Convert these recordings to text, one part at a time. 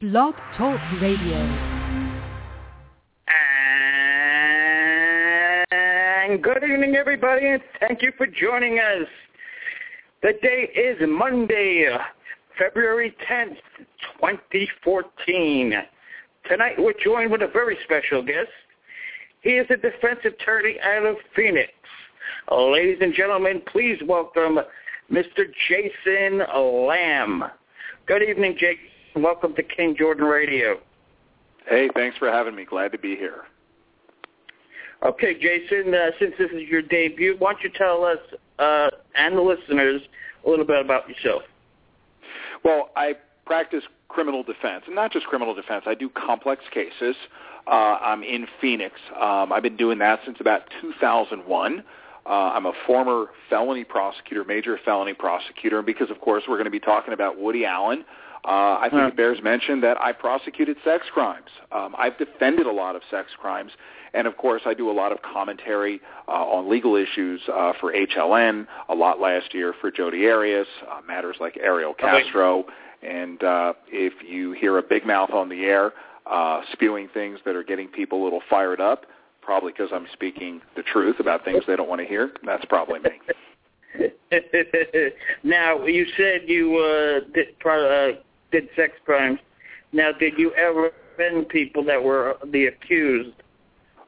Blog Talk Radio. And good evening, everybody, and thank you for joining us. The day is Monday, February 10th, 2014. Tonight we're joined with a very special guest. He is a defense attorney out of Phoenix. Ladies and gentlemen, please welcome Mr. Jason Lamm. Good evening, Jason. Welcome to King Jordan Radio. Hey, thanks for having me. Glad to be here. Okay, Jason, uh, since this is your debut, why don't you tell us uh, and the listeners a little bit about yourself? Well, I practice criminal defense, and not just criminal defense. I do complex cases. Uh, I'm in Phoenix. Um, I've been doing that since about 2001. Uh, I'm a former felony prosecutor, major felony prosecutor, and because, of course, we're going to be talking about Woody Allen, uh, I think Huh. it bears mention that I prosecuted sex crimes. Um, I've defended a lot of sex crimes, and of course, I do a lot of commentary uh, on legal issues uh, for HLN. A lot last year for Jodi Arias, uh, matters like Ariel Okay. Castro. And uh, if you hear a big mouth on the air uh, spewing things that are getting people a little fired up, probably because I'm speaking the truth about things they don't want to hear, that's probably me. now, you said you uh, did, uh, did sex crimes. Now, did you ever defend people that were the accused?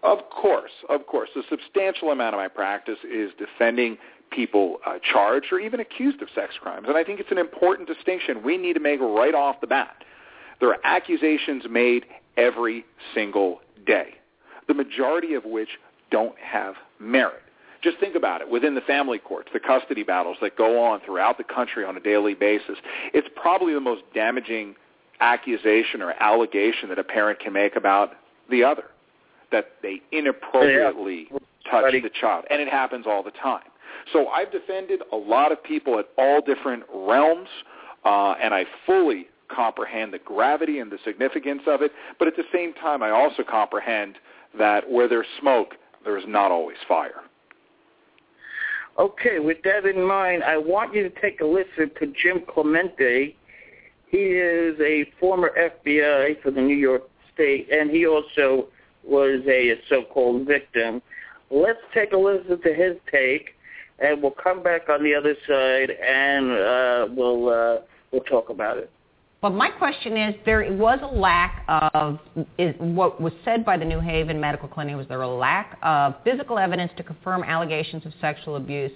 Of course, of course. A substantial amount of my practice is defending people uh, charged or even accused of sex crimes. And I think it's an important distinction we need to make right off the bat. There are accusations made every single day, the majority of which don't have merit. Just think about it. Within the family courts, the custody battles that go on throughout the country on a daily basis, it's probably the most damaging accusation or allegation that a parent can make about the other, that they inappropriately touch Buddy. the child. And it happens all the time. So I've defended a lot of people at all different realms, uh, and I fully comprehend the gravity and the significance of it. But at the same time, I also comprehend that where there's smoke, there is not always fire. Okay, with that in mind, I want you to take a listen to Jim Clemente. He is a former FBI for the New York State, and he also was a so-called victim. Let's take a listen to his take, and we'll come back on the other side, and uh, we'll uh, we'll talk about it. But my question is, there was a lack of is, what was said by the New Haven Medical Clinic was there a lack of physical evidence to confirm allegations of sexual abuse.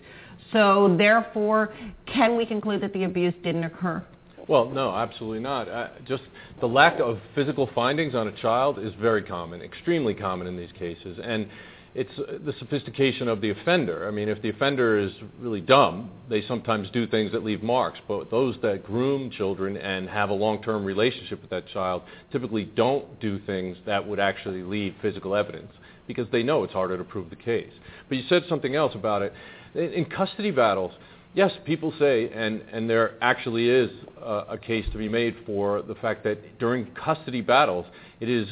So therefore, can we conclude that the abuse didn't occur? Well, no, absolutely not. Uh, just the lack of physical findings on a child is very common, extremely common in these cases, and it's the sophistication of the offender. I mean, if the offender is really dumb, they sometimes do things that leave marks. But those that groom children and have a long-term relationship with that child typically don't do things that would actually leave physical evidence because they know it's harder to prove the case. But you said something else about it. In, custody battles, yes, people say, and, and there actually is uh, a case to be made for the fact that during custody battles, it is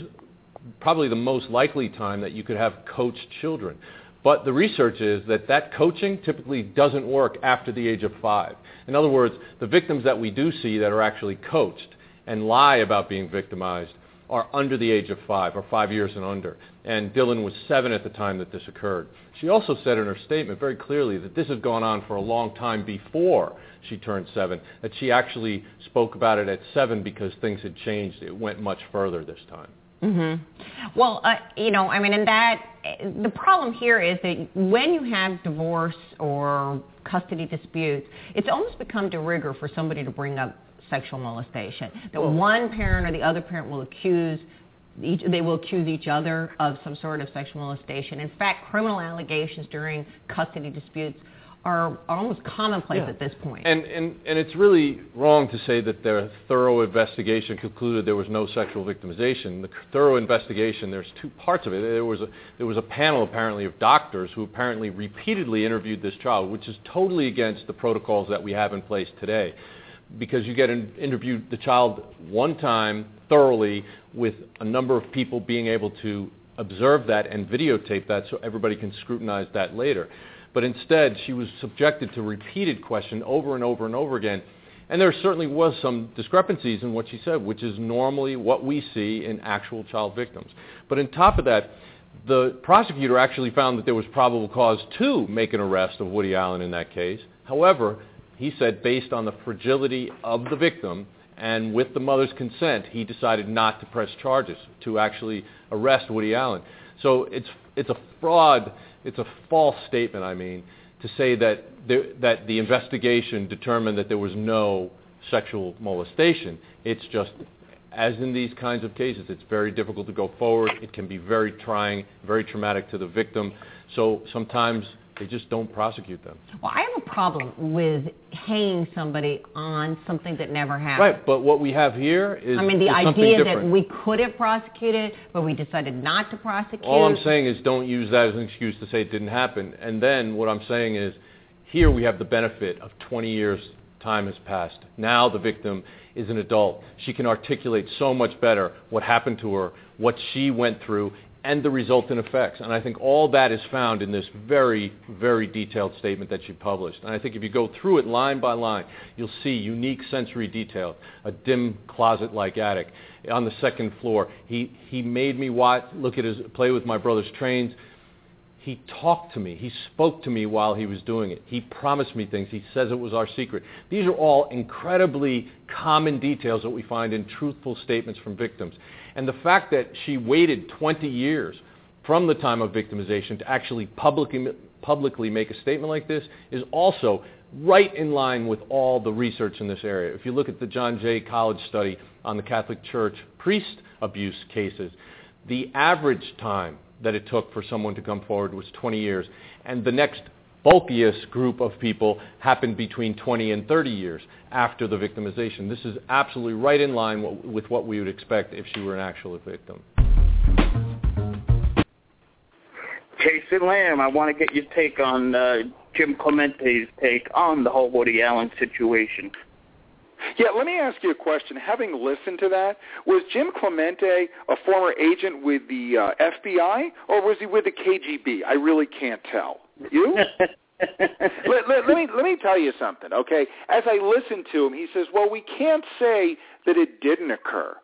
probably the most likely time that you could have coached children. But the research is that that coaching typically doesn't work after the age of five. In other words, the victims that we do see that are actually coached and lie about being victimized are under the age of five or five years and under. And Dylan was seven at the time that this occurred. She also said in her statement very clearly that this has gone on for a long time before she turned seven, that she actually spoke about it at seven because things had changed. It went much further this time. Hmm Well, uh, you know, I mean, and that the problem here is that when you have divorce or custody disputes, it's almost become de rigueur for somebody to bring up sexual molestation. That Well- one parent or the other parent will accuse. Each, they will accuse each other of some sort of sexual molestation. In fact, criminal allegations during custody disputes are, are almost commonplace Yeah. at this point. And, and, and it's really wrong to say that their thorough investigation concluded there was no sexual victimization. The thorough investigation, there's two parts of it. There was a, there was a panel apparently of doctors who apparently repeatedly interviewed this child, which is totally against the protocols that we have in place today. Because you get an interview the child one time thoroughly with a number of people being able to observe that and videotape that so everybody can scrutinize that later. But instead, she was subjected to repeated question over and over and over again. And there certainly was some discrepancies in what she said, which is normally what we see in actual child victims. But on top of that, the prosecutor actually found that there was probable cause to make an arrest of Woody Allen in that case. However, he said based on the fragility of the victim and with the mother's consent, he decided not to press charges to actually arrest Woody Allen. So it's it's a fraud, it's a false statement, I mean, to say that that the investigation determined that there was no sexual molestation. It's just as in these kinds of cases, it's very difficult to go forward. It can be very trying, very traumatic to the victim. So sometimes they just don't prosecute them. Well, I have a problem with hanging somebody on something that never happened. Right, but what we have here is I mean, the idea that we could have prosecuted, but we decided not to prosecute. All I'm saying is don't use that as an excuse to say it didn't happen. And then what I'm saying is here we have the benefit of 20 years time has passed. Now the victim is an adult. She can articulate so much better what happened to her, what she went through, and the resultant effects. And I think all that is found in this very, very detailed statement that she published. And I think if you go through it line by line, you'll see unique sensory detail, a dim closet-like attic. On the second floor, he, he made me watch, look at his, play with my brother's trains. He talked to me. He spoke to me while he was doing it. He promised me things. He says it was our secret. These are all incredibly common details that we find in truthful statements from victims. And the fact that she waited 20 years from the time of victimization to actually publicly, publicly make a statement like this is also right in line with all the research in this area. If you look at the John Jay College study on the Catholic Church priest abuse cases, the average time that it took for someone to come forward was 20 years. And the next bulkiest group of people happened between 20 and 30 years after the victimization. This is absolutely right in line with what we would expect if she were an actual victim. Jason Lamm, I want to get your take on uh, Jim Clemente's take on the whole Woody Allen situation. Yeah, let me ask you a question. Having listened to that, was Jim Clemente a former agent with the uh, FBI or was he with the KGB? I really can't tell. You? let, let, let me let me tell you something, okay? As I listened to him, he says, "Well, we can't say that it didn't occur."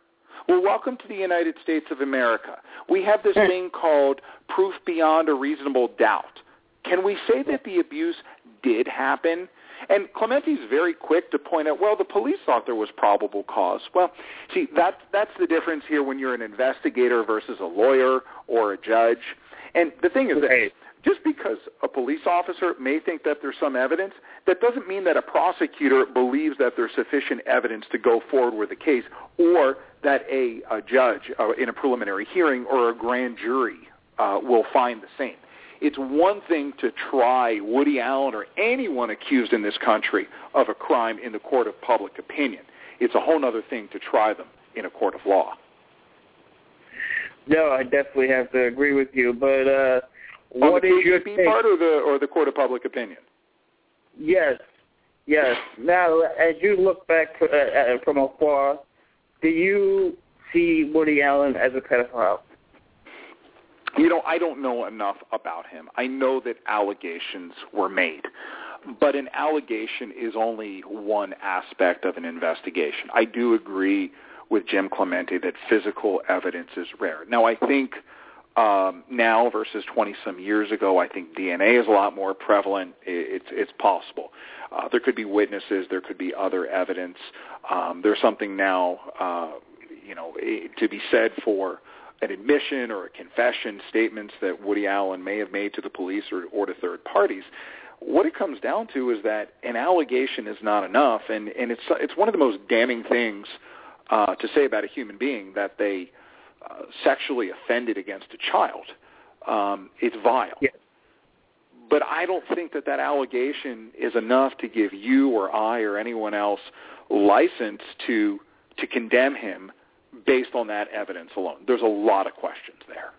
Well, welcome to the United States of America. We have this thing called proof beyond a reasonable doubt. Can we say that the abuse did happen? And Clemente's very quick to point out, well, the police thought there was probable cause. Well, see, that's that's the difference here when you're an investigator versus a lawyer or a judge. And the thing is Right. just because a police officer may think that there's some evidence, that doesn't mean that a prosecutor believes that there's sufficient evidence to go forward with the case or that a, a judge uh, in a preliminary hearing or a grand jury uh, will find the same. It's one thing to try Woody Allen or anyone accused in this country of a crime in the court of public opinion. It's a whole other thing to try them in a court of law. No, I definitely have to agree with you. But uh, On what is your take? part or the or the court of public opinion? Yes, yes. Now, as you look back uh, uh, from afar, do you see Woody Allen as a pedophile? You know, I don't know enough about him. I know that allegations were made, but an allegation is only one aspect of an investigation. I do agree with Jim Clemente that physical evidence is rare. Now, I think um, now versus 20 some years ago, I think DNA is a lot more prevalent. It's it's possible. Uh, there could be witnesses. There could be other evidence. Um, there's something now, uh, you know, to be said for an admission or a confession, statements that Woody Allen may have made to the police or, or to third parties. What it comes down to is that an allegation is not enough, and, and it's it's one of the most damning things uh, to say about a human being that they uh, sexually offended against a child. Um, it's vile. Yes. But I don't think that that allegation is enough to give you or I or anyone else license to to condemn him based on that evidence alone. There's a lot of questions there.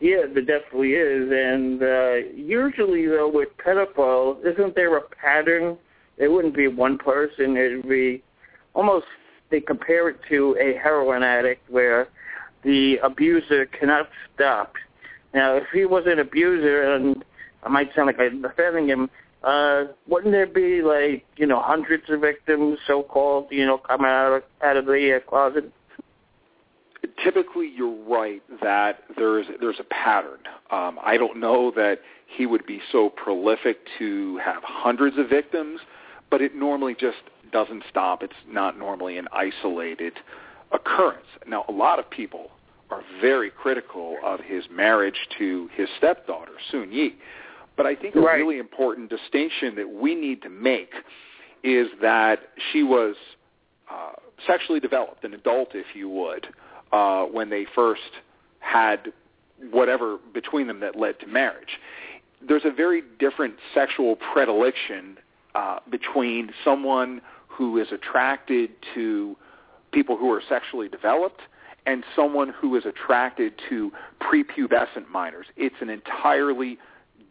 Yeah, there definitely is. And uh, usually, though, with pedophiles, isn't there a pattern? It wouldn't be one person. It would be almost, they compare it to a heroin addict where the abuser cannot stop. Now, if he was an abuser, and I might sound like I'm defending him, uh, wouldn't there be like you know hundreds of victims, so-called, you know, coming out of, out of the uh, closet? Typically, you're right that there's there's a pattern. Um, I don't know that he would be so prolific to have hundreds of victims, but it normally just doesn't stop. It's not normally an isolated occurrence. Now, a lot of people are very critical of his marriage to his stepdaughter, Soon Yi. But I think a Right. really important distinction that we need to make is that she was uh, sexually developed, an adult, if you would, uh, when they first had whatever between them that led to marriage. There's a very different sexual predilection uh, between someone who is attracted to people who are sexually developed and someone who is attracted to prepubescent minors. It's an entirely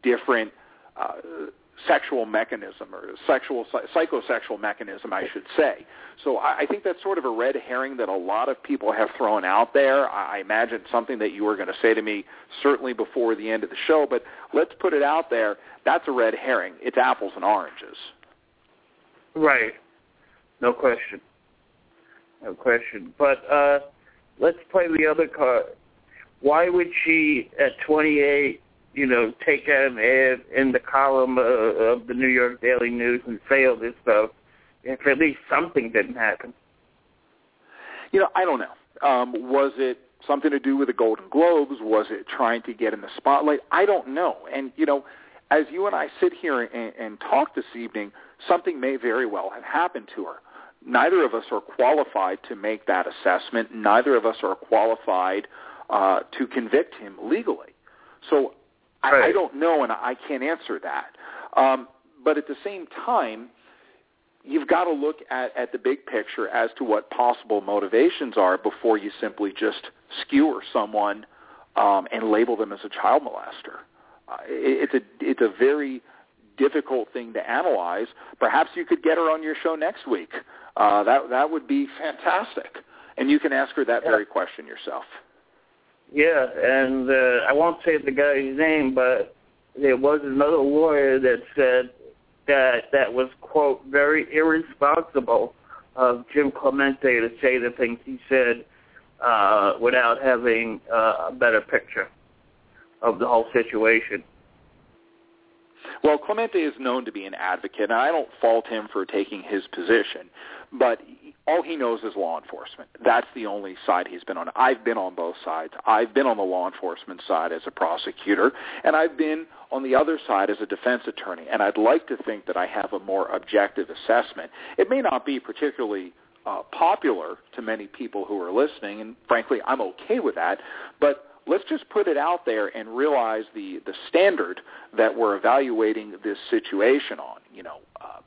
different uh, sexual mechanism or sexual psychosexual mechanism, I should say. So I, I think that's sort of a red herring that a lot of people have thrown out there. I, I imagine something that you were going to say to me certainly before the end of the show, but let's put it out there. That's a red herring. It's apples and oranges. Right. No question. No question. But uh, let's play the other card. Why would she, at 28, you know, take an ad in the column of the New York Daily News and say all this stuff if at least something didn't happen? You know, I don't know. Um, was it something to do with the Golden Globes? Was it trying to get in the spotlight? I don't know. And, you know, as you and I sit here and, and talk this evening, something may very well have happened to her. Neither of us are qualified to make that assessment. Neither of us are qualified uh, to convict him legally. So I, I don't know, and I can't answer that. Um, but at the same time, you've got to look at, at the big picture as to what possible motivations are before you simply just skewer someone um, and label them as a child molester. Uh, it, it's a it's a very difficult thing to analyze. Perhaps you could get her on your show next week. Uh, that that would be fantastic, and you can ask her that Yeah. very question yourself. Yeah, and uh, I won't say the guy's name, but there was another lawyer that said that that was quote very irresponsible of Jim Clemente to say the things he said uh, without having uh, a better picture of the whole situation. Well, Clemente is known to be an advocate, and I don't fault him for taking his position, but all he knows is law enforcement. That's the only side he's been on. I've been on both sides. I've been on the law enforcement side as a prosecutor, and I've been on the other side as a defense attorney, and I'd like to think that I have a more objective assessment. It may not be particularly uh, popular to many people who are listening, and frankly, I'm okay with that, but let's just put it out there and realize the the standard that we're evaluating this situation on. You know, uh,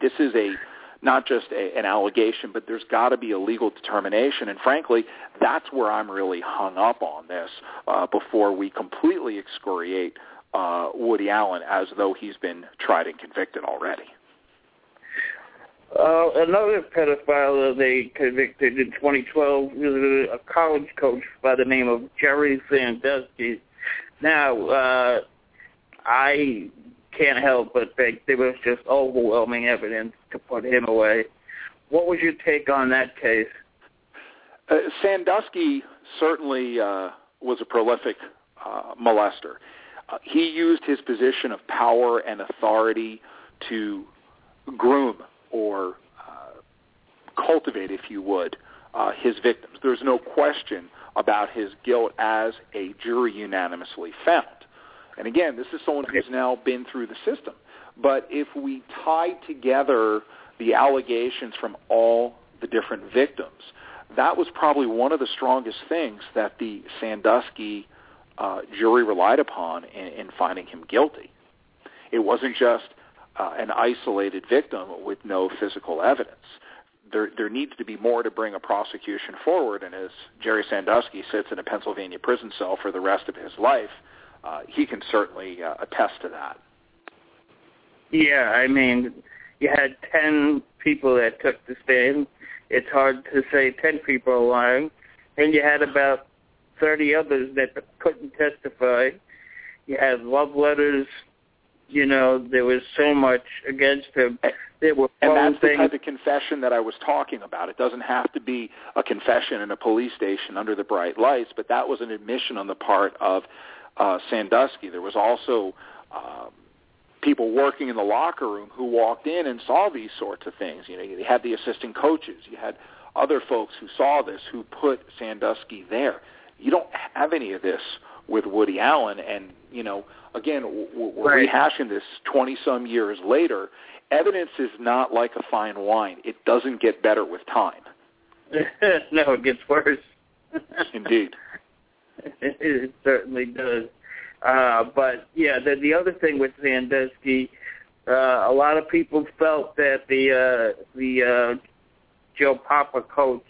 this is a not just a, an allegation, but there's got to be a legal determination. And frankly, that's where I'm really hung up on this. Uh, before we completely excoriate uh, Woody Allen as though he's been tried and convicted already. Uh, another pedophile that they convicted in 2012 was a college coach by the name of Jerry Sandusky. Now, uh, I can't help but think there was just overwhelming evidence to put him away. What was your take on that case? Uh, Sandusky certainly uh, was a prolific uh, molester. Uh, he used his position of power and authority to groom or uh, cultivate, if you would, uh, his victims. There's no question about his guilt as a jury unanimously found. And again, this is someone who's now been through the system. But if we tie together the allegations from all the different victims, that was probably one of the strongest things that the Sandusky uh, jury relied upon in, in finding him guilty. It wasn't just uh, an isolated victim with no physical evidence. There, there needs to be more to bring a prosecution forward, and as Jerry Sandusky sits in a Pennsylvania prison cell for the rest of his life, uh, he can certainly uh, attest to that. Yeah, I mean, you had 10 people that took the stand. It's hard to say 10 people are lying. And you had about 30 others that couldn't testify. You had love letters you know, there was so much against him. There were and that's the type of confession that I was talking about. It doesn't have to be a confession in a police station under the bright lights, but that was an admission on the part of uh, Sandusky. There was also um, people working in the locker room who walked in and saw these sorts of things. You know, you had the assistant coaches, you had other folks who saw this who put Sandusky there. You don't have any of this with Woody Allen, and you know, again, we're right. rehashing this 20 some years later. Evidence is not like a fine wine; it doesn't get better with time. no, it gets worse. Indeed, it, it certainly does. Uh, but yeah, the the other thing with Sandusky, uh, a lot of people felt that the uh, the uh, Joe Papa coach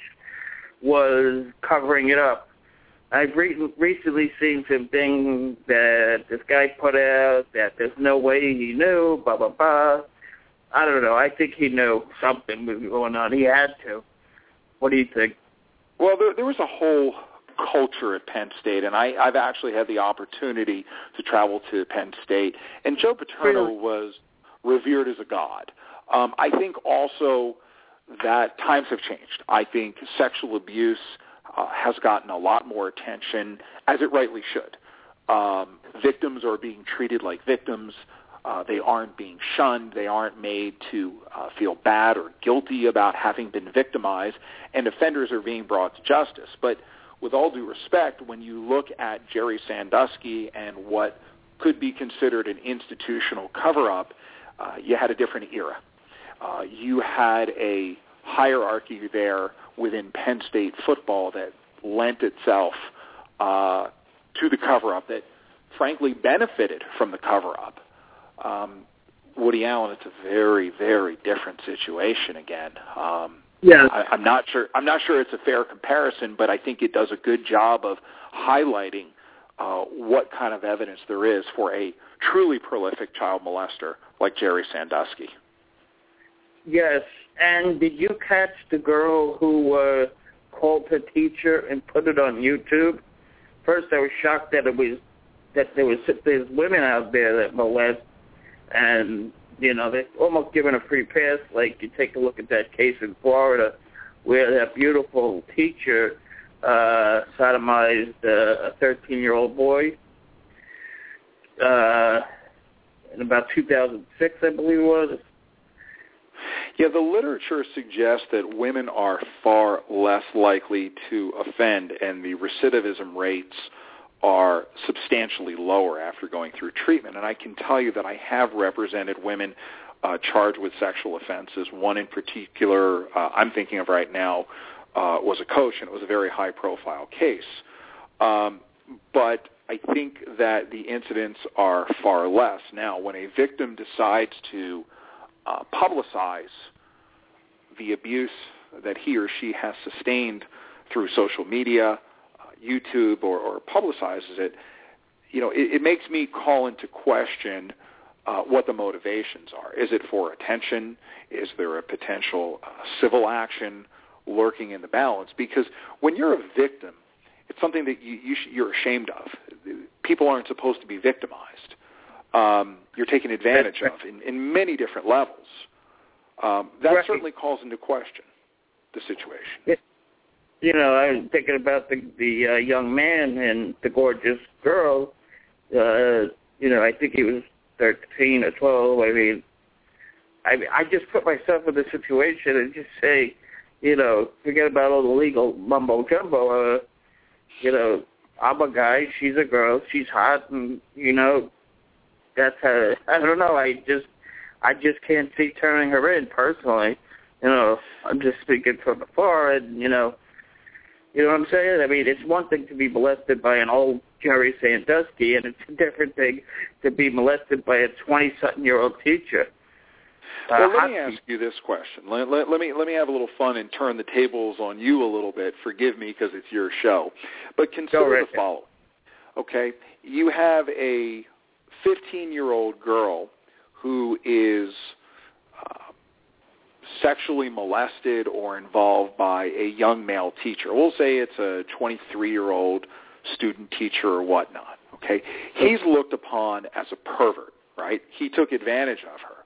was covering it up. I've re- recently seen some things that this guy put out that there's no way he knew, blah blah blah. I don't know. I think he knew something was going on. He had to. What do you think? Well, there, there was a whole culture at Penn State, and I, I've actually had the opportunity to travel to Penn State, and Joe Paterno Really? was revered as a god. Um, I think also that times have changed. I think sexual abuse uh, has gotten a lot more attention, as it rightly should. Um, victims are being treated like victims. Uh, they aren't being shunned. They aren't made to uh, feel bad or guilty about having been victimized, and offenders are being brought to justice. But with all due respect, when you look at Jerry Sandusky and what could be considered an institutional cover-up, uh, you had a different era. Uh, you had a hierarchy there within Penn State football that lent itself uh, to the cover-up that frankly benefited from the cover-up. Um, Woody Allen, it's a very, very different situation again. Um, Yeah. I, I'm not sure. I'm not sure it's a fair comparison, but I think it does a good job of highlighting uh, what kind of evidence there is for a truly prolific child molester like Jerry Sandusky. Yes. And did you catch the girl who uh, called her teacher and put it on YouTube? First, I was shocked that it was that there was there's women out there that molest, and you know they're almost given a free pass. Like you take a look at that case in Florida, where that beautiful teacher uh, sodomized uh, a 13-year-old boy. Uh, in about 2006, I believe it was. Yeah, the literature suggests that women are far less likely to offend, and the recidivism rates are substantially lower after going through treatment. And I can tell you that I have represented women uh, charged with sexual offenses. One in particular, uh, I'm thinking of right now, uh, was a coach, and it was a very high-profile case. Um, but I think that the incidents are far less. Now, when a victim decides to uh, publicize the abuse that he or she has sustained through social media, YouTube, or, or publicizes it, you know, it, it makes me call into question uh, what the motivations are. Is it for attention? Is there a potential uh, civil action lurking in the balance? Because when you're a victim, it's something that you, you sh- you're ashamed of. People aren't supposed to be victimized. Um, you're taken advantage of in, in many different levels. Um, that Right. certainly calls into question the situation. You know, I'm thinking about the the uh, young man and the gorgeous girl. Uh, you know, I think he was thirteen or twelve. I mean, I I just put myself in the situation and just say, you know, forget about all the legal mumbo jumbo. Uh, you know, I'm a guy, she's a girl, she's hot, and you know, that's how. I don't know. I just I just can't see turning her in personally. You know, I'm just speaking from afar, and you know, you know what I'm saying? I mean, it's one thing to be molested by an old Jerry Sandusky, and it's a different thing to be molested by a 20-something-year-old teacher. Uh, Well, let me ask you this question. Let, let, let me let me have a little fun and turn the tables on you a little bit. Forgive me because it's your show, but consider right the following. Okay, you have a 15-year-old girl who is uh, sexually molested or involved by a young male teacher. We'll say it's a 23-year-old student teacher or whatnot. Okay, he's looked upon as a pervert right? He took advantage of her.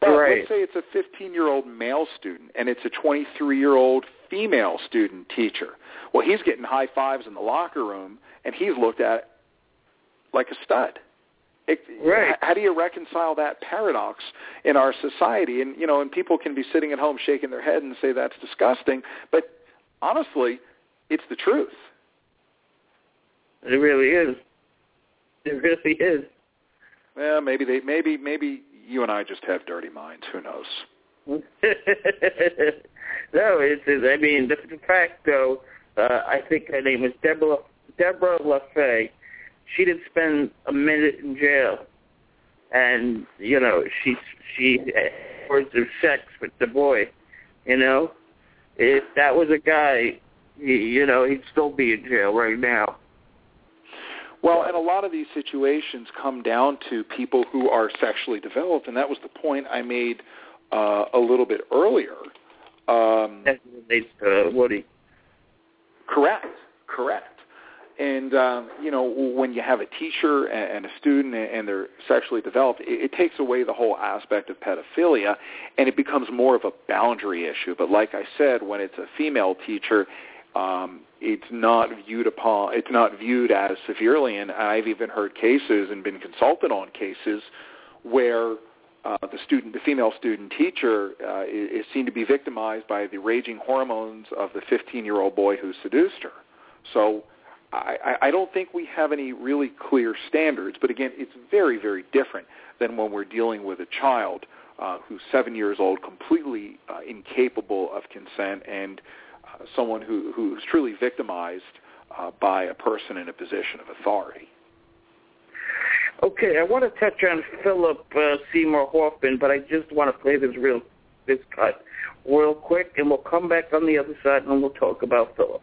But Right. let's say it's a 15-year-old male student and it's a 23-year-old female student teacher. Well, he's getting high fives in the locker room, and he's looked at like a stud. It, Right. How do you reconcile that paradox in our society? And you know, and people can be sitting at home shaking their head and say that's disgusting, but honestly, it's the truth. It really is. It really is. Well, maybe they, maybe, maybe you and I just have dirty minds. Who knows? no, it's, it's I mean the, the fact though, uh, I think her name was Deborah Deborah Lafave. She didn't spend a minute in jail, and you know she she words of sex with the boy. You know, if that was a guy, he, you know, he'd still be in jail right now. Well, and a lot of these situations come down to people who are sexually developed, and that was the point I made uh, a little bit earlier. Um, That's uh, Woody. Correct, correct. And um, you know, when you have a teacher and, a student and they're sexually developed, it, takes away the whole aspect of pedophilia, and it becomes more of a boundary issue. But like I said, when it's a female teacher, um, it's not viewed upon, it's not viewed as severely. And I've even heard cases and been consulted on cases where uh, the student, the female student teacher, uh, is, is seen to be victimized by the raging hormones of the 15-year-old boy who seduced her. So I, I don't think we have any really clear standards. But again, it's very, very different than when we're dealing with a child uh, who's seven years old, completely uh, incapable of consent, and uh, someone who, who's truly victimized uh, by a person in a position of authority. Okay, I want to touch on Philip uh, Seymour Hoffman, but I just want to play this real this cut real quick, and we'll come back on the other side and we'll talk about Philip.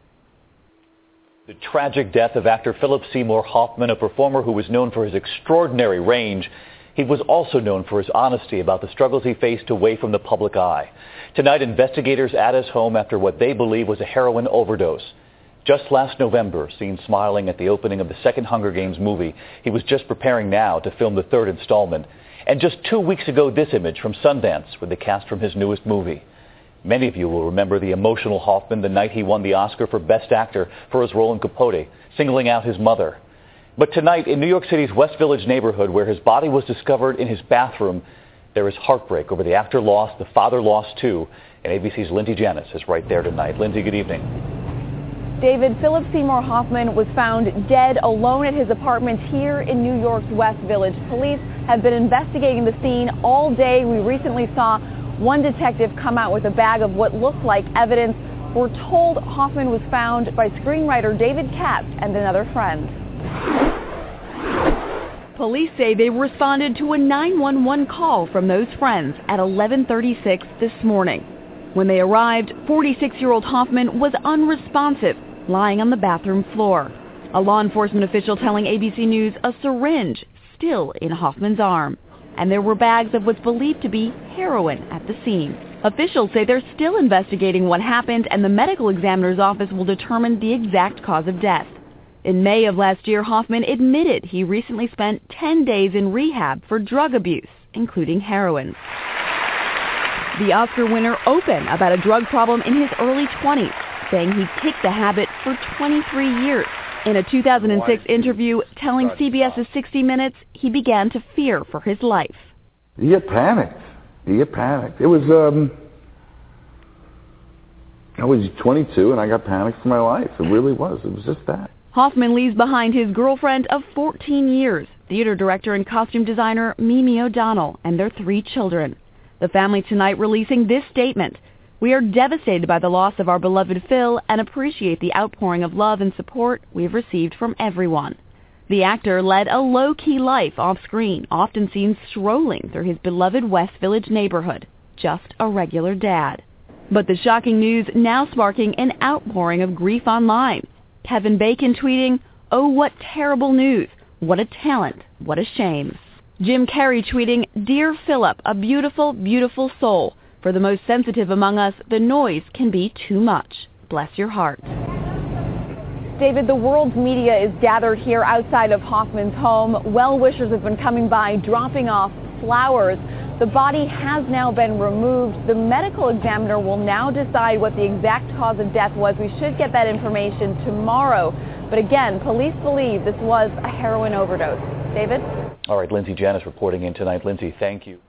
The tragic death of actor Philip Seymour Hoffman, a performer who was known for his extraordinary range. He was also known for his honesty about the struggles he faced away from the public eye. Tonight, investigators at his home after what they believe was a heroin overdose. Just last November, seen smiling at the opening of the second Hunger Games movie, he was just preparing now to film the third installment. And just two weeks ago, this image from Sundance with the cast from his newest movie. Many of you will remember the emotional Hoffman the night he won the Oscar for Best Actor for his role in Capote, singling out his mother. But tonight, in New York City's West Village neighborhood, where his body was discovered in his bathroom, there is heartbreak over the actor lost, the father lost too. And ABC's Lindsay Janis is right there tonight. Lindsay, good evening. David, Philip Seymour Hoffman was found dead alone at his apartment here in New York's West Village. Police have been investigating the scene all day. We recently saw one detective come out with a bag of what looked like evidence. We're told Hoffman was found by screenwriter David Katz and another friend. Police say they responded to a 911 call from those friends at 11:36 this morning. When they arrived, 46-year-old Hoffman was unresponsive, lying on the bathroom floor. A law enforcement official telling ABC News a syringe still in Hoffman's arm, and there were bags of what's believed to be heroin at the scene. Officials say they're still investigating what happened and the medical examiner's office will determine the exact cause of death. In May of last year, Hoffman admitted he recently spent 10 days in rehab for drug abuse, including heroin. The Oscar winner opened about a drug problem in his early 20s, saying he'd kicked the habit for 23 years. In a 2006 interview telling CBS's 60 Minutes, he began to fear for his life. You get panicked. You get panicked. It was, um, I was 22 and I got panicked for my life. It really was. It was just that. Hoffman leaves behind his girlfriend of 14 years, theater director and costume designer Mimi O'Donnell, and their three children. The family tonight releasing this statement. We are devastated by the loss of our beloved Phil and appreciate the outpouring of love and support we've received from everyone. The actor led a low-key life off screen, often seen strolling through his beloved West Village neighborhood. Just a regular dad. But the shocking news now sparking an outpouring of grief online. Kevin Bacon tweeting, Oh, what terrible news. What a talent. What a shame. Jim Carrey tweeting, Dear Philip, a beautiful, beautiful soul. For the most sensitive among us, the noise can be too much. Bless your heart. David, the world's media is gathered here outside of Hoffman's home. Well-wishers have been coming by, dropping off flowers. The body has now been removed. The medical examiner will now decide what the exact cause of death was. We should get that information tomorrow. But again, police believe this was a heroin overdose. David? All right, Lindsay Janis reporting in tonight. Lindsay, thank you.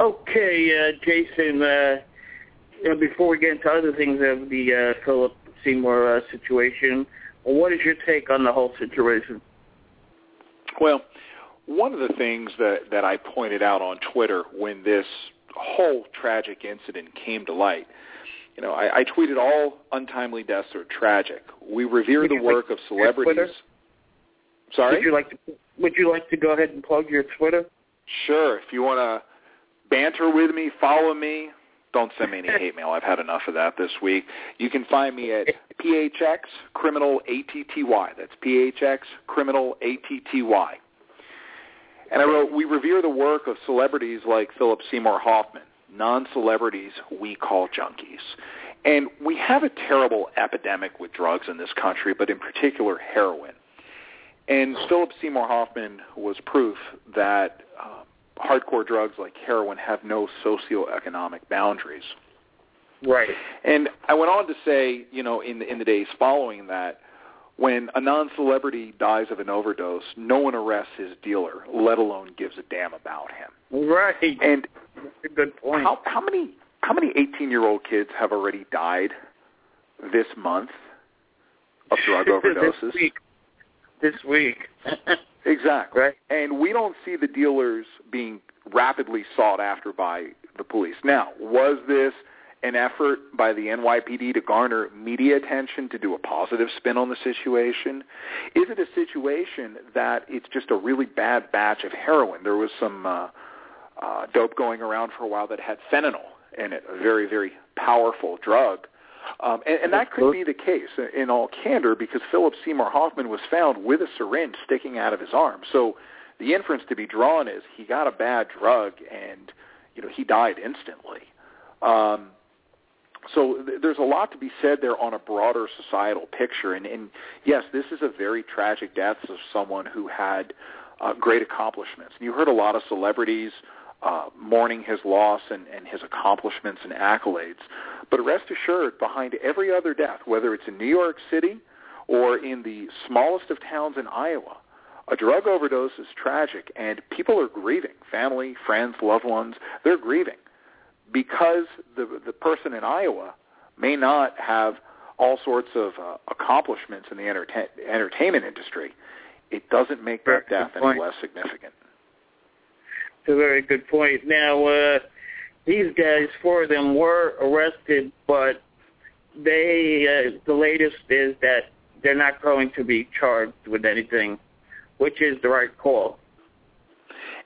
Okay, uh, Jason, uh, you know, before we get into other things of the uh, Philip Seymour uh, situation, what is your take on the whole situation? Well, one of the things that, that I pointed out on Twitter when this whole tragic incident came to light, you know, I, I tweeted all untimely deaths are tragic. We revere Would the work like of celebrities. Twitter? Sorry? Would you like to Would you like to go ahead and plug your Twitter? Sure. If you want to banter with me, follow me. Don't send me any hate mail. I've had enough of that this week. You can find me at PHX Criminal ATTY. That's PHX Criminal ATTY. And I wrote, we revere the work of celebrities like Philip Seymour Hoffman. Non-celebrities we call junkies. And we have a terrible epidemic with drugs in this country, but in particular heroin. And Philip Seymour Hoffman was proof that uh, hardcore drugs like heroin have no socioeconomic boundaries. Right. And I went on to say, you know, in the, in the days following that, when a non-celebrity dies of an overdose, no one arrests his dealer, let alone gives a damn about him. Right. And good point. how how many how many 18-year-old kids have already died this month of drug overdoses? this week. This week. Exactly. Right. And we don't see the dealers being rapidly sought after by the police. Now, was this an effort by the NYPD to garner media attention to do a positive spin on the situation? Is it a situation that it's just a really bad batch of heroin? There was some uh, uh, dope going around for a while that had fentanyl in it, a very, very powerful drug. Um, and, and that could be the case in all candor because Philip Seymour Hoffman was found with a syringe sticking out of his arm. So the inference to be drawn is he got a bad drug and you know he died instantly. Um, so th- there's a lot to be said there on a broader societal picture. And, and yes, this is a very tragic death of someone who had uh, great accomplishments. And you heard a lot of celebrities uh, mourning his loss and, and his accomplishments and accolades. But rest assured, behind every other death, whether it's in New York City or in the smallest of towns in Iowa, a drug overdose is tragic, and people are grieving. Family, friends, loved ones, they're grieving because the the person in Iowa may not have all sorts of uh, accomplishments in the entertain, entertainment industry. It doesn't make that death any less significant. It's a very good point. Now, uh, these guys, four of them were arrested, but they, uh, the latest is that they're not going to be charged with anything, which is the right call.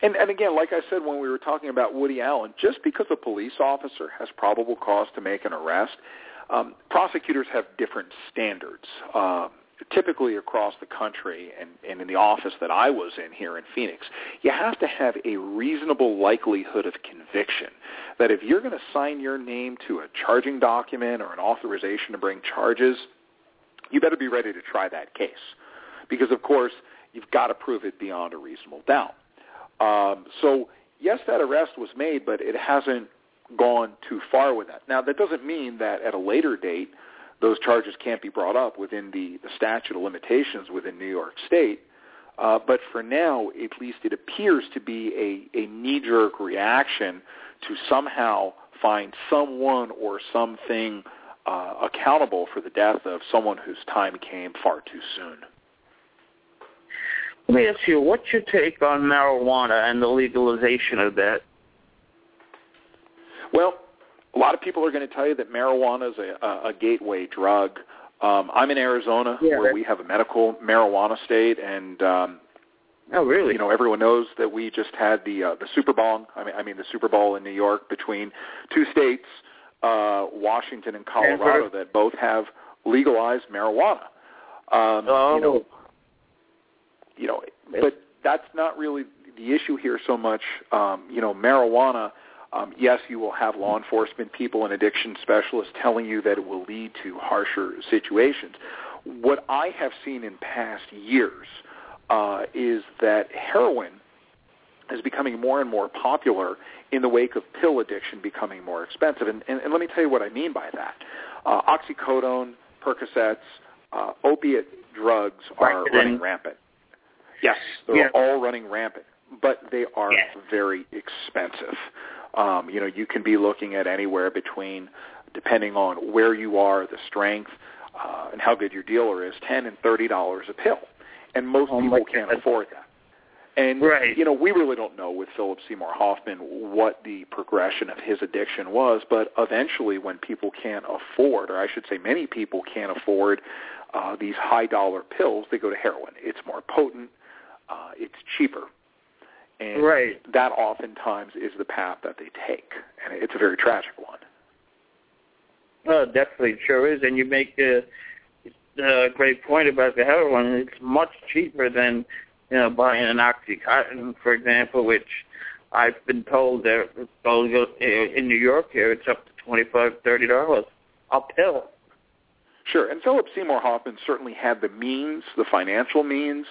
And, and again, like I said when we were talking about Woody Allen, just because a police officer has probable cause to make an arrest, um, prosecutors have different standards. Uh, typically across the country and, and in the office that I was in here in Phoenix, you have to have a reasonable likelihood of conviction that if you're going to sign your name to a charging document or an authorization to bring charges, you better be ready to try that case. Because, of course, you've got to prove it beyond a reasonable doubt. Um, so, yes, that arrest was made, but it hasn't gone too far with that. Now, that doesn't mean that at a later date those charges can't be brought up within the, the statute of limitations within New York State. Uh, but for now, at least it appears to be a, a knee-jerk reaction to somehow find someone or something uh, accountable for the death of someone whose time came far too soon. Let me ask you, what's your take on marijuana and the legalization of that? Well, a lot of people are going to tell you that marijuana is a, a, a gateway drug. Um, I'm in Arizona, Yeah, where we have a medical marijuana state, and um, Oh, really? you know everyone knows that we just had the uh, the Super Bowl. I mean, I mean the Super Bowl in New York between two states, uh, Washington and Colorado, that both have legalized marijuana. Um, oh, you know, you know, but that's not really the issue here so much. Um, you know, marijuana. Um, yes, you will have law enforcement people and addiction specialists telling you that it will lead to harsher situations. What I have seen in past years uh, is that heroin is becoming more and more popular in the wake of pill addiction becoming more expensive. And, and, and let me tell you what I mean by that. Uh, oxycodone, Percocets, uh, opiate drugs are running rampant. Yes, they're yeah. all running rampant, but they are Yeah. very expensive. Um, you know, you can be looking at anywhere between, depending on where you are, the strength, uh, and how good your dealer is, ten and thirty dollars a pill, and most Oh, people can't God. afford that. And Right. you know, we really don't know with Philip Seymour Hoffman what the progression of his addiction was, but eventually, when people can't afford, or I should say, many people can't afford uh, these high dollar pills, they go to heroin. It's more potent, uh, it's cheaper, and Right. that oftentimes is the path that they take, and it's a very tragic one. Oh, definitely, sure is. And you make a, a great point about the heroin. It's much cheaper than you know buying an oxycontin, for example, which I've been told that well, uh, in New York here it's up to twenty five, thirty dollars a pill. Sure, and Philip Seymour Hoffman certainly had the means, the financial means,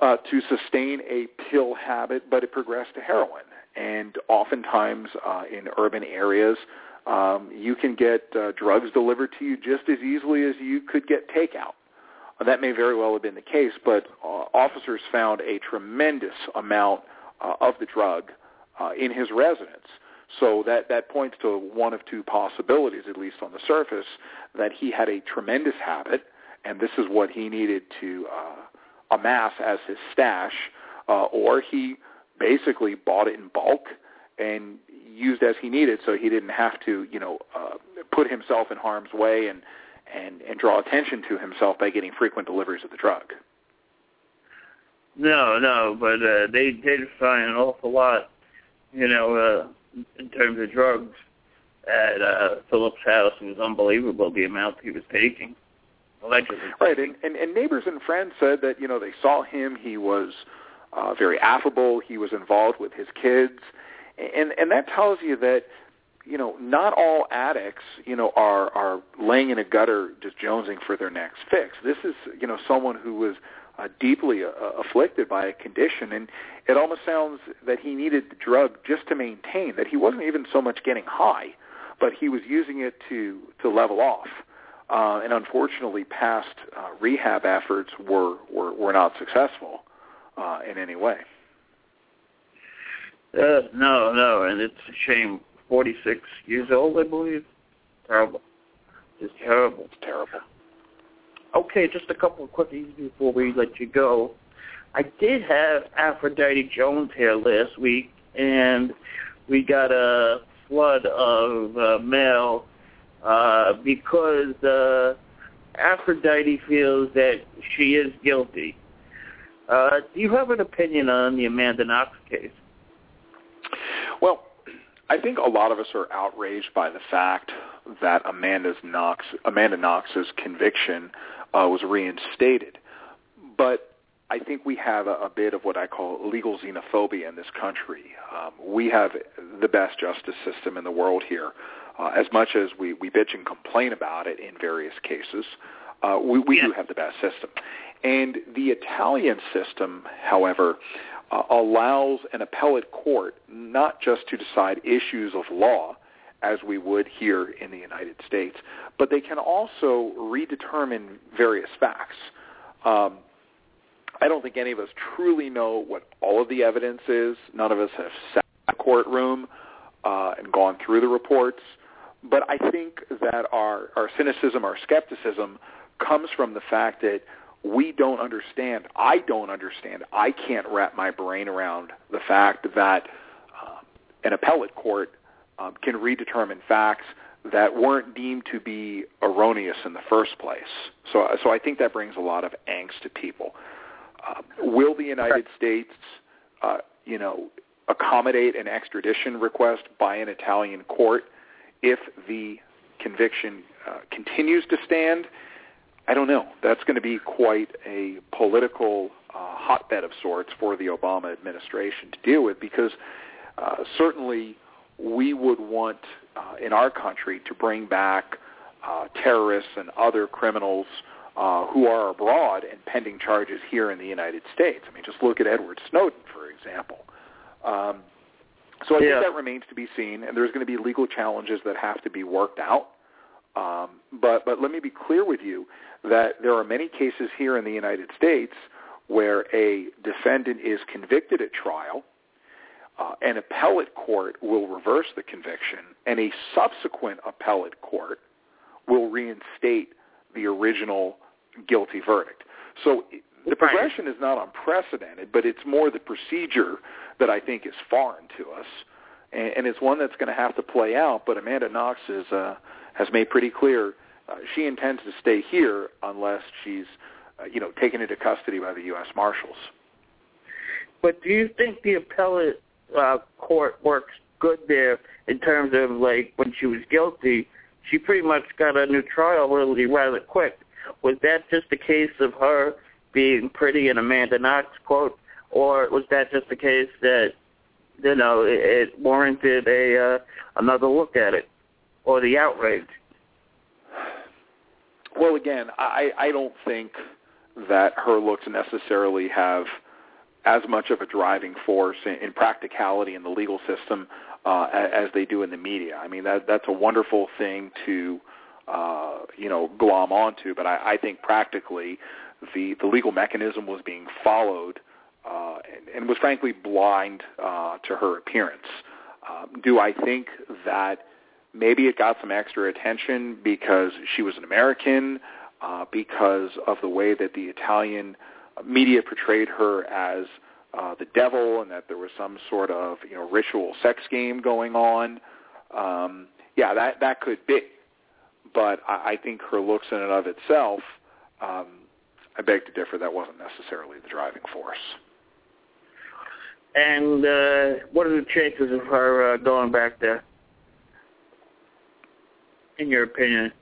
uh, to sustain a pill habit, but it progressed to heroin. And oftentimes uh, in urban areas, um, you can get uh, drugs delivered to you just as easily as you could get takeout. Uh, that may very well have been the case, but uh, officers found a tremendous amount uh, of the drug uh, in his residence. So that, that points to one of two possibilities, at least on the surface, that he had a tremendous habit, and this is what he needed to uh, amass as his stash, uh, or he basically bought it in bulk and used as he needed, so he didn't have to, you know, uh, put himself in harm's way and and and draw attention to himself by getting frequent deliveries of the drug. No, no, but uh, they did find an awful lot, you know, uh, in terms of drugs at uh, Philip's house. It was unbelievable the amount he was taking, allegedly. Right, and, and and neighbors and friends said that you know they saw him. He was uh, very affable. He was involved with his kids, and and that tells you that you know not all addicts you know are are laying in a gutter just jonesing for their next fix. This is you know someone who was uh, deeply uh, afflicted by a condition, and it almost sounds that he needed the drug just to maintain. That he wasn't even so much getting high, but he was using it to to level off. Uh, and unfortunately, past uh, rehab efforts were, were were not successful uh, in any way. Uh, no, no, and it's a shame. Forty-six years old, I believe. Terrible, just terrible. It's terrible. Okay, just a couple of quickies before we let you go. I did have Aphrodite Jones here last week, and we got a flood of uh, mail uh, because uh, Aphrodite feels that she is guilty. Uh, do you have an opinion on the Amanda Knox case? Well, I think a lot of us are outraged by the fact that Amanda's Knox, Amanda Knox's conviction uh, was reinstated. But I think we have a, a bit of what I call legal xenophobia in this country. Um, we have the best justice system in the world here. Uh, as much as we, we bitch and complain about it in various cases, uh, we, we do have the best system. And the Italian system, however, uh, allows an appellate court not just to decide issues of law, as we would here in the United States, but they can also redetermine various facts. Um, I don't think any of us truly know what all of the evidence is. None of us have sat in a courtroom uh, and gone through the reports. But I think that our, our cynicism, our skepticism, comes from the fact that we don't understand. I don't understand. I can't wrap my brain around the fact that uh, an appellate court um, can redetermine facts that weren't deemed to be erroneous in the first place. So, so I think that brings a lot of angst to people. Uh, will the United States, uh, you know, accommodate an extradition request by an Italian court if the conviction uh, continues to stand? I don't know. That's going to be quite a political uh, hotbed of sorts for the Obama administration to deal with because uh, certainly we would want uh, in our country to bring back uh, terrorists and other criminals uh, who are abroad and pending charges here in the United States. I mean, just look at Edward Snowden, for example. Um, so I Yeah. think that remains to be seen, and there's going to be legal challenges that have to be worked out. Um, but but let me be clear with you that there are many cases here in the United States where a defendant is convicted at trial, uh, an appellate court will reverse the conviction, and a subsequent appellate court will reinstate the original guilty verdict. So the Right. progression is not unprecedented, but it's more the procedure that I think is foreign to us, and, and it's one that's going to have to play out. But Amanda Knox is, uh, has made pretty clear uh, she intends to stay here unless she's, uh, you know, taken into custody by the U.S. Marshals. But do you think the appellate uh, court works good there in terms of like when she was guilty, she pretty much got a new trial really rather quick. Was that just a case of her being pretty in Amanda Knox quote, or was that just a case that you know it, it warranted a uh, another look at it or the outrage? Well, again, I, I don't think that her looks necessarily have as much of a driving force in, in practicality in the legal system uh, as, they do in the media. I mean, that that's a wonderful thing to uh, you know glom onto, but I, I think practically the the legal mechanism was being followed uh, and, and was frankly blind uh, to her appearance. Um, do I think that maybe it got some extra attention because she was an American, uh, because of the way that the Italian media portrayed her as uh, the devil, and that there was some sort of you know ritual sex game going on. Um, yeah, that that could be, but I, I think her looks in and of itself, um, I beg to differ. That wasn't necessarily the driving force. And uh, what are the chances of her uh, going back there? In your opinion?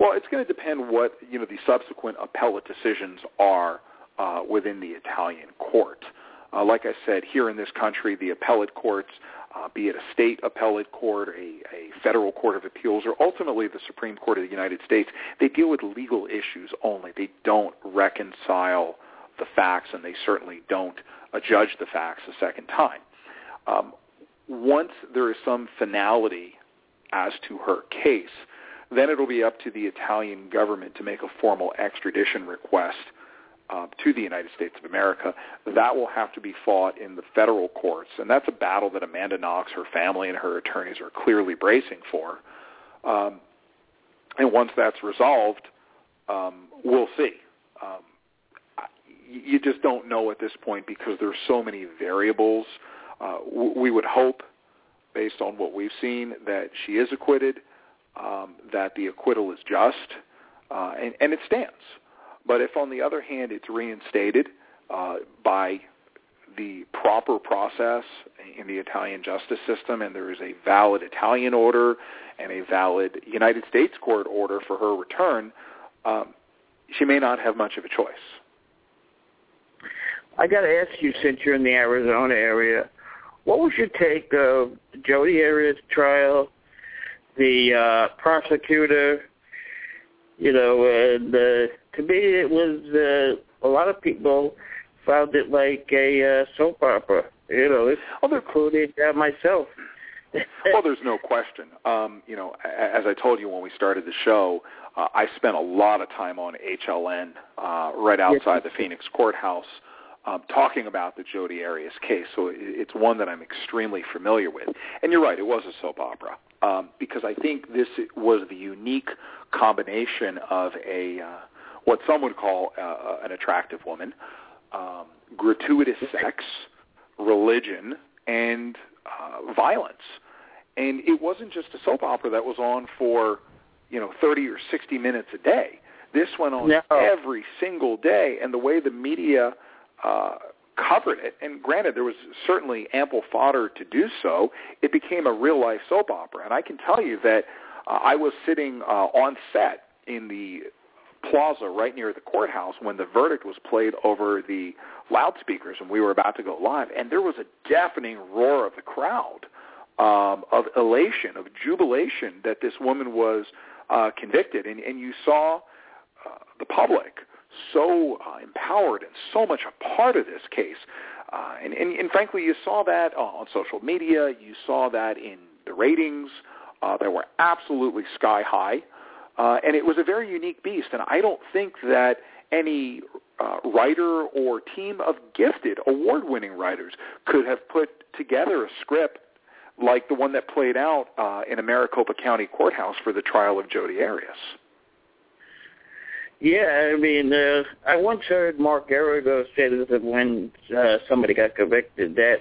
Well, it's going to depend what you know the subsequent appellate decisions are uh, within the Italian court. Uh, like I said, here in this country, the appellate courts, uh, be it a state appellate court, a, a federal court of appeals, or ultimately the Supreme Court of the United States, they deal with legal issues only. They don't reconcile the facts, and they certainly don't uh, judge the facts a second time. Um, once there is some finality as to her case, then it'll be up to the Italian government to make a formal extradition request uh, to the United States of America. That will have to be fought in the federal courts, and that's a battle that Amanda Knox, her family, and her attorneys are clearly bracing for. Um, and once that's resolved, um, we'll see. Um, you just don't know at this point because there's so many variables. Uh, we would hope, based on what we've seen, that she is acquitted, um, that the acquittal is just, uh, and, and it stands. But if, on the other hand, it's reinstated uh, by the proper process in the Italian justice system, and there is a valid Italian order and a valid United States court order for her return, um, she may not have much of a choice. I got to ask you, since you're in the Arizona area, what was your take of Jodi Arias' trial, the uh, prosecutor, you know, and uh, to me it was, uh, a lot of people found it like a uh, soap opera, you know, it's Well, there- including uh, myself. well, there's no question. Um, you know, as I told you when we started the show, uh, I spent a lot of time on HLN uh, right outside the Phoenix courthouse um, talking about the Jodi Arias case. So it, it's one that I'm extremely familiar with. And you're right, it was a soap opera um, because I think this was the unique combination of a uh, what some would call uh, an attractive woman, um, gratuitous sex, religion, and uh, violence. And it wasn't just a soap opera that was on for, you know, 30 or 60 minutes a day. This went on No. every single day, and the way the media uh, covered it, and granted, there was certainly ample fodder to do so, it became a real-life soap opera. And I can tell you that uh, I was sitting uh, on set in the plaza right near the courthouse when the verdict was played over the loudspeakers and we were about to go live and there was a deafening roar of the crowd um, of elation of jubilation that this woman was uh, convicted and, and you saw uh, the public so uh, empowered and so much a part of this case. Uh, and, and, and frankly, you saw that on social media. You saw that in the ratings uh, that were absolutely sky high. Uh, and it was a very unique beast. And I don't think that any uh, writer or team of gifted, award-winning writers could have put together a script like the one that played out uh, in a Maricopa County courthouse for the trial of Jodi Arias. Yeah, I mean, uh, I once heard Mark Geragos say that when uh, somebody got convicted, that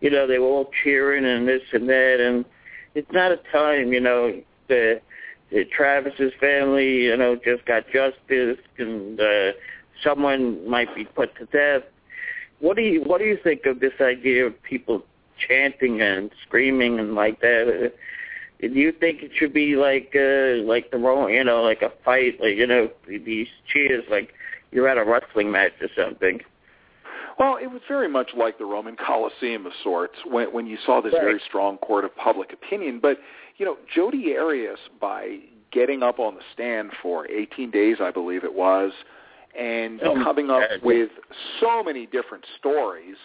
you know they were all cheering and this and that, and it's not a time, you know, the Travis's family, you know, just got justice, and uh, someone might be put to death. What do you what do you think of this idea of people chanting and screaming and like that? Uh, do you think it should be like uh like the Roman, you know, like a fight, like you know, these cheers, like you're at a wrestling match or something? Well, it was very much like the Roman Colosseum of sorts when when you saw this right. very strong court of public opinion. But you know, Jodi Arias by getting up on the stand for 18 days, I believe it was, and Oh, coming up God. with so many different stories.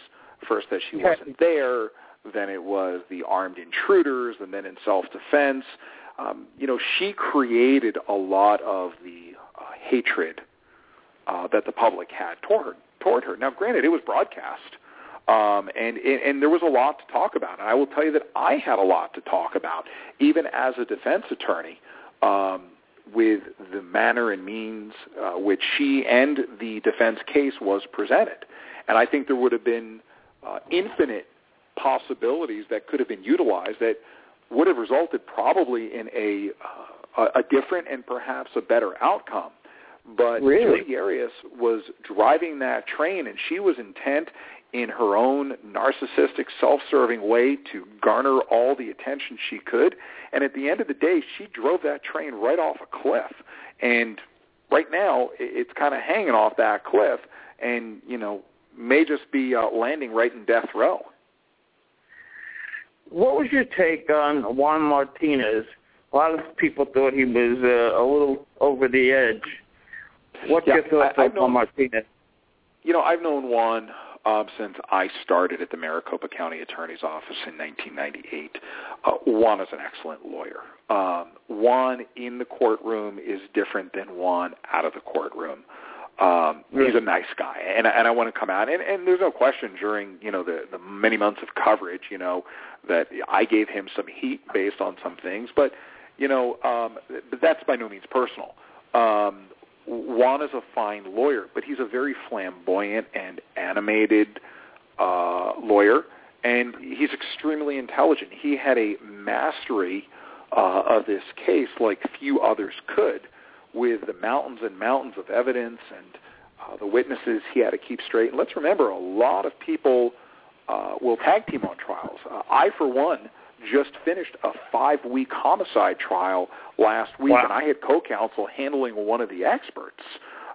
First, that she Yeah. wasn't there, then it was the armed intruders, and then in self-defense. Um, you know, she created a lot of the uh, hatred uh, that the public had toward her. Toward her. Now, granted, it was broadcast, um, and, and and there was a lot to talk about. And I will tell you that I had a lot to talk about, even as a defense attorney, um, with the manner and means uh, which she and the defense case was presented. And I think there would have been uh, infinite possibilities that could have been utilized that would have resulted probably in a uh, a different and perhaps a better outcome. But Really? Jodi Arias was driving that train, and she was intent in her own narcissistic, self-serving way to garner all the attention she could. And at the end of the day, she drove that train right off a cliff. And right now, it's kind of hanging off that cliff, and you know, may just be uh, landing right in death row. What was your take on Juan Martinez? A lot of people thought he was uh, a little over the edge. What's Yeah, your thoughts I- on Juan Martinez? You know, I've known Juan um, since I started at the Maricopa County Attorney's Office in 1998. Uh, Juan is an excellent lawyer. Um, Juan in the courtroom is different than Juan out of the courtroom. Um, he's a nice guy, and and I want to come out. And, and there's no question during you know the the many months of coverage, you know, that I gave him some heat based on some things, but you know, um, but that's by no means personal. Um, Juan is a fine lawyer, but he's a very flamboyant and animated uh, lawyer, and he's extremely intelligent. He had a mastery uh, of this case like few others could, with the mountains and mountains of evidence and uh, the witnesses he had to keep straight. And let's remember, a lot of people uh, will tag team on trials. Uh, I, for one, just finished a five-week homicide trial last week, Wow. and I had co-counsel handling one of the experts,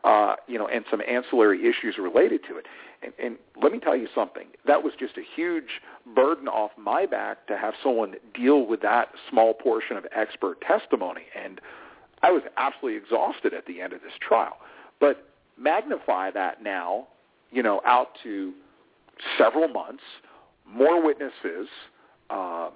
uh, you know, and some ancillary issues related to it. And, and let me tell you something. That was just a huge burden off my back to have someone deal with that small portion of expert testimony. And I was absolutely exhausted at the end of this trial. But magnify that now, you know, out to several months, more witnesses, um,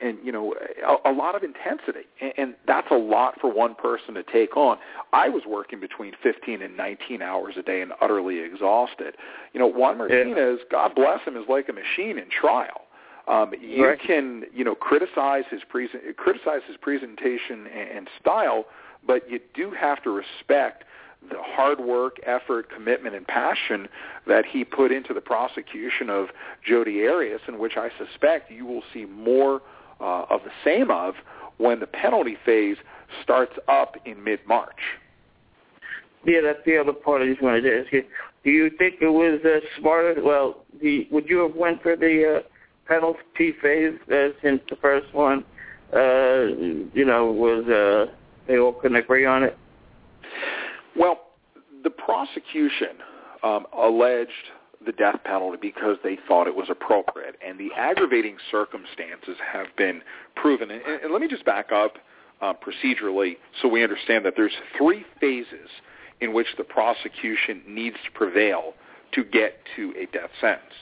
and you know a, a lot of intensity. And, and that's a lot for one person to take on. I was working between 15 and 19 hours a day and utterly exhausted. You know juan martinez god bless him is like a machine in trial. Um, you Right. can you know criticize his present criticize his presentation and, and style but you do have to respect the hard work, effort, commitment, and passion that he put into the prosecution of Jodi Arias, in which I suspect you will see more uh, of the same of when the penalty phase starts up in mid-March. Yeah, that's the other part I just wanted to ask you. Do you think it was uh, smarter? Well, the, would you have went for the uh, penalty phase uh, since the first one, uh, you know, was uh, they all couldn't agree on it? Well, the prosecution um, alleged the death penalty because they thought it was appropriate, and the aggravating circumstances have been proven. And, and let me just back up uh, procedurally so we understand that there's three phases in which the prosecution needs to prevail to get to a death sentence.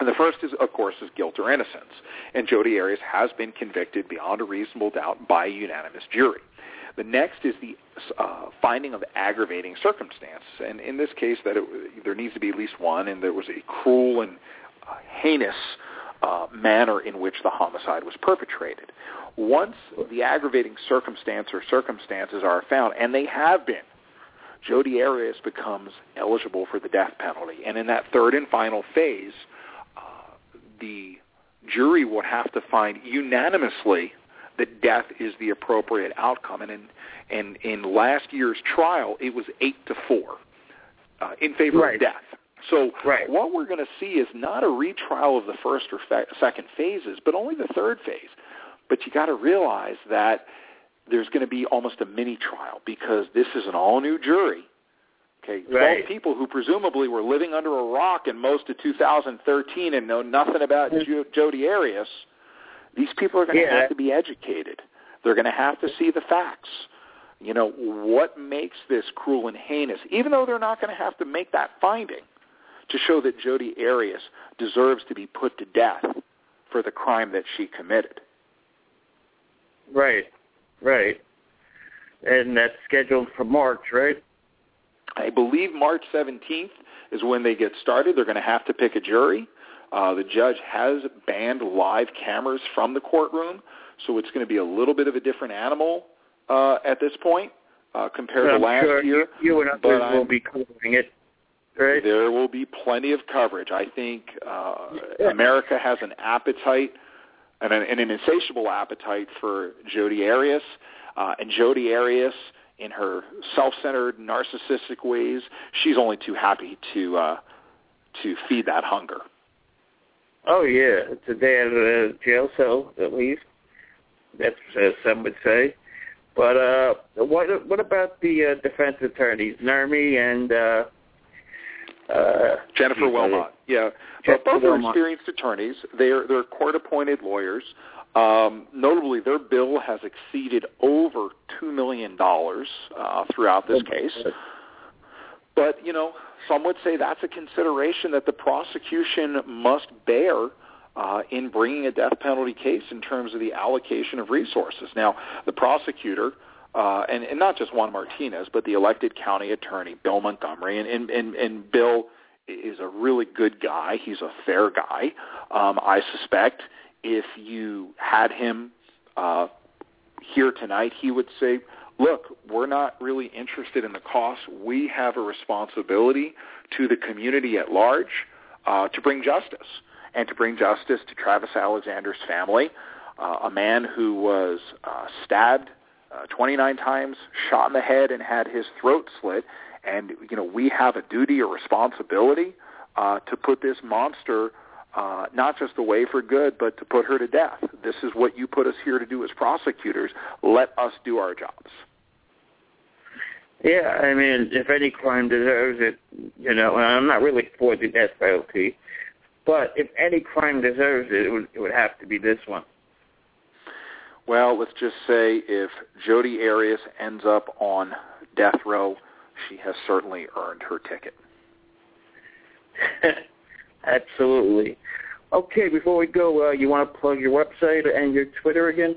And the first is, of course, is guilt or innocence. And Jodi Arias has been convicted beyond a reasonable doubt by a unanimous jury. The next is the uh, finding of aggravating circumstance, and in this case, that it, there needs to be at least one, and there was a cruel and uh, heinous uh, manner in which the homicide was perpetrated. Once the aggravating circumstance or circumstances are found, and they have been, Jodi Arias becomes eligible for the death penalty. And in that third and final phase, uh, the jury would have to find unanimously that death is the appropriate outcome. And in, and in last year's trial, it was eight to four uh, in favor right. of death. So right. what we're going to see is not a retrial of the first or fa- second phases, but only the third phase. But you got to realize that there's going to be almost a mini trial because this is an all new jury. Okay, twelve right. people who presumably were living under a rock in most of 2013 and know nothing about jo- Jodi Arias. These people are going to yeah. have to be educated. They're going to have to see the facts. You know what makes this cruel and heinous, even though they're not going to have to make that finding to show that Jodi Arias deserves to be put to death for the crime that she committed. Right, right. And that's scheduled for March, right? I believe March 17th is when they get started. They're going to have to pick a jury. Uh, the judge has banned live cameras from the courtroom, so it's going to be a little bit of a different animal uh, at this point uh, compared I'm to last sure year. You and others will I'm- be covering it, right? There will be plenty of coverage. I think uh, America has an appetite and an, and an insatiable appetite for Jodi Arias, uh, and Jodi Arias, in her self-centered, narcissistic ways, she's only too happy to uh, to feed that hunger. Oh yeah, it's a day out of a jail cell at least. That's uh, some would say. But uh, what what about the uh, defense attorneys, Nurmi and uh, uh, Jennifer Willmott. Yeah, Jennifer but both are experienced attorneys. They're they're court-appointed lawyers. Um, notably, their bill has exceeded over two million dollars uh, throughout this case. But you know, some would say that's a consideration that the prosecution must bear uh, in bringing a death penalty case in terms of the allocation of resources. Now, the prosecutor. Uh, and, and not just Juan Martinez, but the elected county attorney, Bill Montgomery, and, and, and, and Bill is a really good guy. He's a fair guy. Um, I suspect if you had him uh, here tonight, he would say, look, we're not really interested in the cost. We have a responsibility to the community at large uh, to bring justice and to bring justice to Travis Alexander's family, uh, a man who was uh, stabbed uh, 29 times, shot in the head, and had his throat slit. And you know, we have a duty or responsibility uh, to put this monster uh, not just away for good, but to put her to death. This is what you put us here to do as prosecutors. Let us do our jobs. Yeah, I mean, if any crime deserves it, you know, and I'm not really for the death penalty, but if any crime deserves it, it would, it would have to be this one. Well, let's just say if Jodi Arias ends up on death row, she has certainly earned her ticket. Absolutely. Okay, before we go, uh, you want to plug your website and your Twitter again?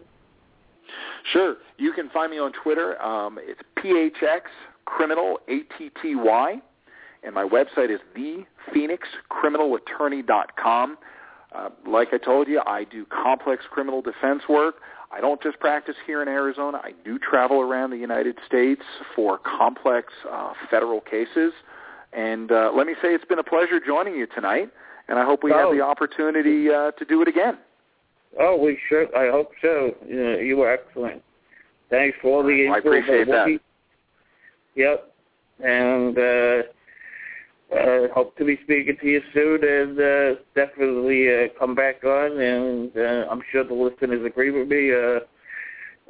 Sure. You can find me on Twitter. Um, it's PHX Criminal A-T-T-Y, and my website is thephoenixcriminalattorney.com. Uh, like I told you, I do complex criminal defense work. I don't just practice here in Arizona. I do travel around the United States for complex uh, federal cases. And uh, let me say it's been a pleasure joining you tonight, and I hope we Oh. have the opportunity uh, to do it again. Oh, we sure. I hope so. You, know, you were excellent. Thanks for all the info. I appreciate that. Yep. And uh, uh, hope to be speaking to you soon, and uh, definitely uh, come back on. And uh, I'm sure the listeners agree with me. Uh,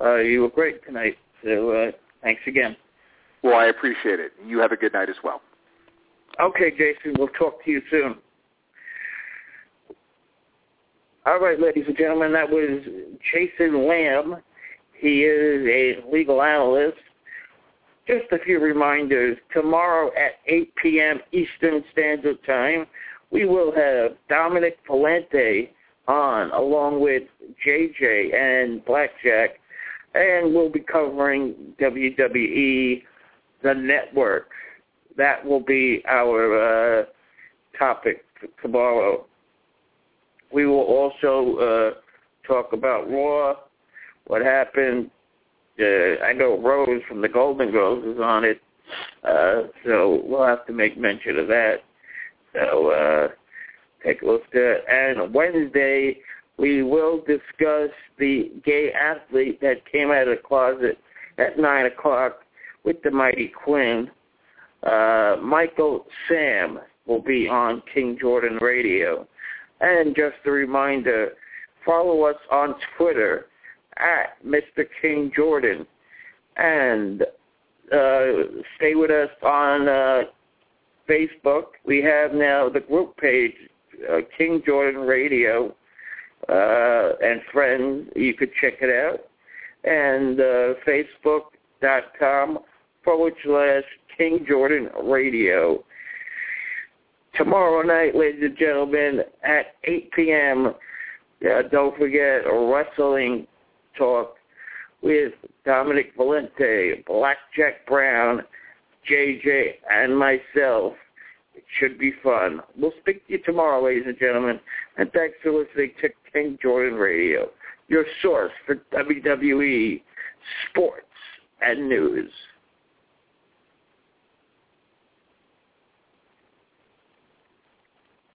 uh, you were great tonight. So uh, thanks again. Well, I appreciate it. You have a good night as well. Okay, Jason. We'll talk to you soon. All right, ladies and gentlemen, that was Jason Lamm. He is a legal analyst. Just a few reminders. Tomorrow at 8 p.m. Eastern Standard Time, we will have Dominic Valente on along with JJ and Blackjack, and we'll be covering WWE, the network. That will be our uh, topic tomorrow. We will also uh, talk about Raw, what happened. Uh, I know Rose from the Golden Girls is on it, uh, so we'll have to make mention of that. So uh, take a look at that. And Wednesday, we will discuss the gay athlete that came out of the closet at 9 o'clock with the Mighty Quinn. Uh, Michael Sam will be on King Jordan Radio. And just a reminder, follow us on Twitter at Mr. King Jordan. And uh, stay with us on uh, Facebook. We have now the group page, uh, King Jordan Radio, uh, and friends. You could check it out. And uh, Facebook.com forward slash King Jordan Radio. Tomorrow night, ladies and gentlemen, at 8 p.m., uh, don't forget a Wrestling Talk with Dominic Valente, Blackjack Brown, JJ, and myself. It should be fun. We'll speak to you tomorrow, ladies and gentlemen. And thanks for listening to King Jordan Radio, your source for WWE sports and news.